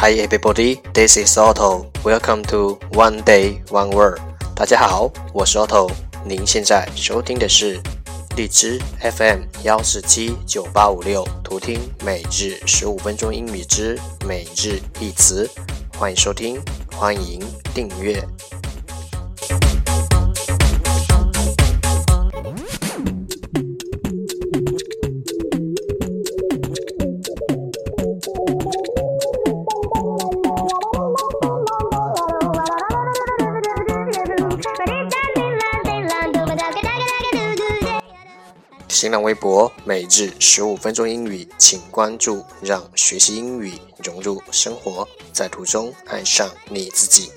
Hi everybody, this is Otto. Welcome to One Day One Word. 大家好，我是 Otto。您现在收听的是荔枝 FM 幺四七九八五六，图听每日十五分钟英语之每日一词。欢迎收听，欢迎订阅。新浪微博每日十五分钟英语，请关注，让学习英语融入生活，在途中爱上你自己。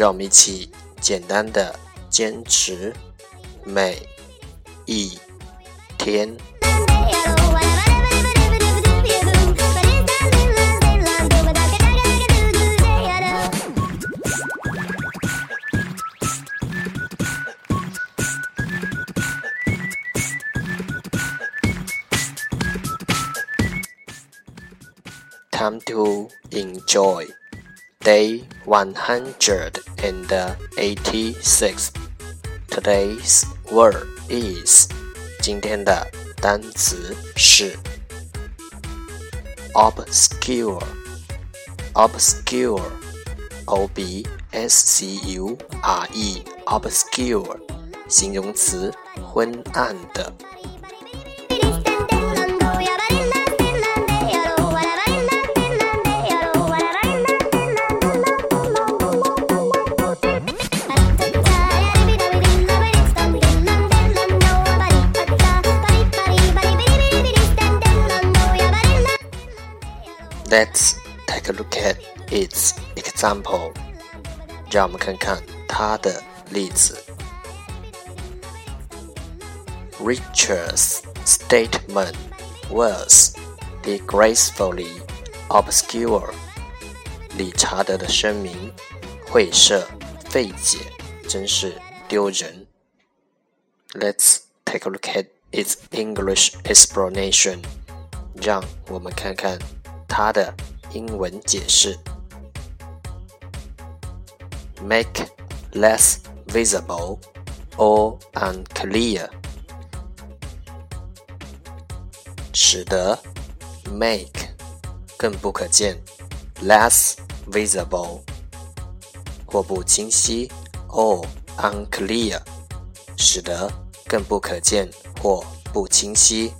让我们一起简单的坚持每一天。Time to enjoy. Day 186. Today's word is 今天的单词是 obscure obscure o b s c u r e obscure 形容词昏暗的。 Let's take a look at its example. 让我们看看它的例子。Richard's statement was disgracefully obscure. 理查德的声明晦涩费解，真是丢人。Let's take a look at its English explanation. 让我们看看。 它的英文解释：make less visible or unclear，使得 make 更不可见，less visible 或不清晰，or unclear 使得更不可见或不清晰。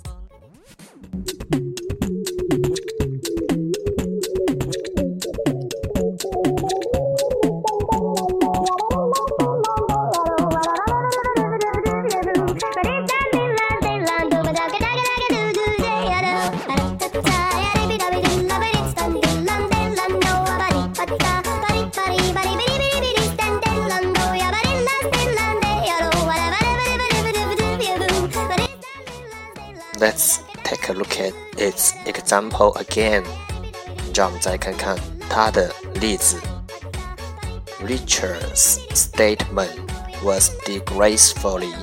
Let's take a look at its example again. 让我们再看看它的例子。Richard's statement was disgracefully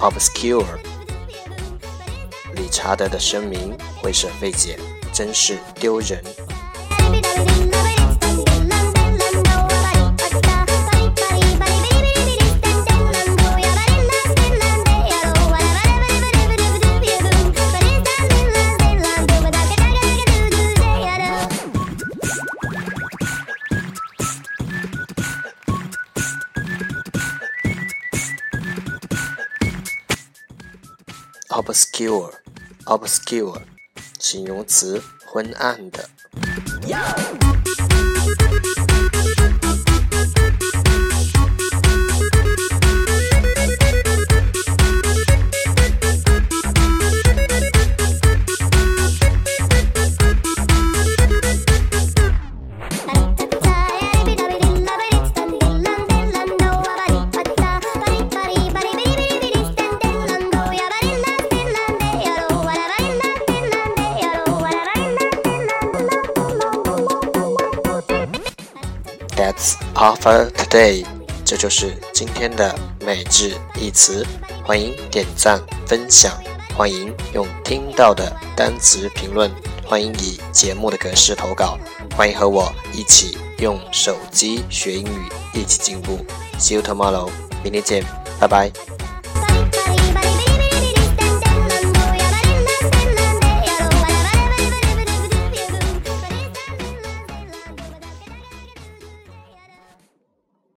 obscure. 理查德的声明会是费解，真是丢人。 obscure，obscure，形容词，昏暗的。That's all for today。这就是今天的每日一词。欢迎点赞分享，欢迎用听到的单词评论，欢迎以节目的格式投稿，欢迎和我一起用手机学英语，一起进步。See you tomorrow，明天见，拜拜。